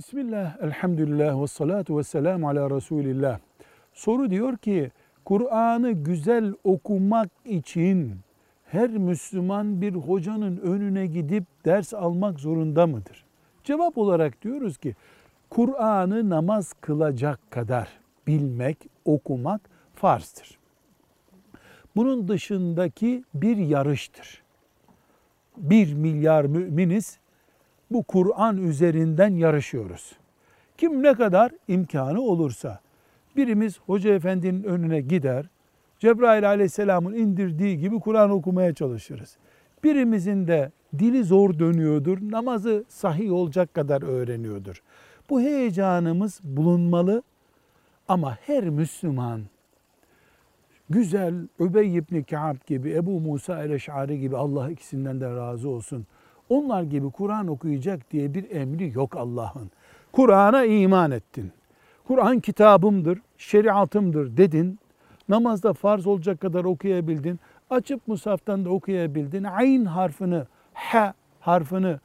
Bismillah, elhamdülillah ve salatu ve selamu ala Resulillah. Soru diyor ki, Kur'an'ı güzel okumak için her Müslüman bir hocanın önüne gidip ders almak zorunda mıdır? Cevap olarak diyoruz ki, Kur'an'ı namaz kılacak kadar bilmek, okumak farzdır. Bunun dışındaki bir yarıştır. Bir milyar müminiz bu Kur'an üzerinden yarışıyoruz. Kim ne kadar imkanı olursa birimiz hoca efendinin önüne gider, Cebrail aleyhisselamın indirdiği gibi Kur'an okumaya çalışırız. Birimizin de dili zor dönüyordur, namazı sahih olacak kadar öğreniyordur. Bu heyecanımız bulunmalı ama her Müslüman güzel Übey ibn Ka'b gibi, Ebu Musa el-Eş'ari gibi Allah ikisinden de razı olsun. Onlar gibi Kur'an okuyacak diye bir emri yok Allah'ın. Kur'an'a iman ettin. Kur'an kitabımdır, şeriatımdır dedin. Namazda farz olacak kadar okuyabildin. Açıp musaftan da okuyabildin. Ayn harfini, ha harfini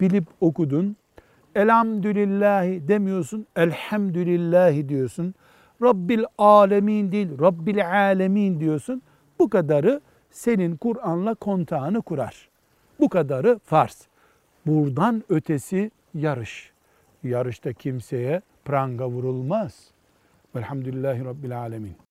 bilip okudun. Elhamdülillahi demiyorsun, elhamdülillahi diyorsun. Rabbil alemin değil, Rabbil alemin diyorsun. Bu kadarı senin Kur'an'la kontağını kurar. Bu kadarı farz. Buradan ötesi yarış. Yarışta kimseye pranga vurulmaz. Velhamdülillahi Rabbil alemin.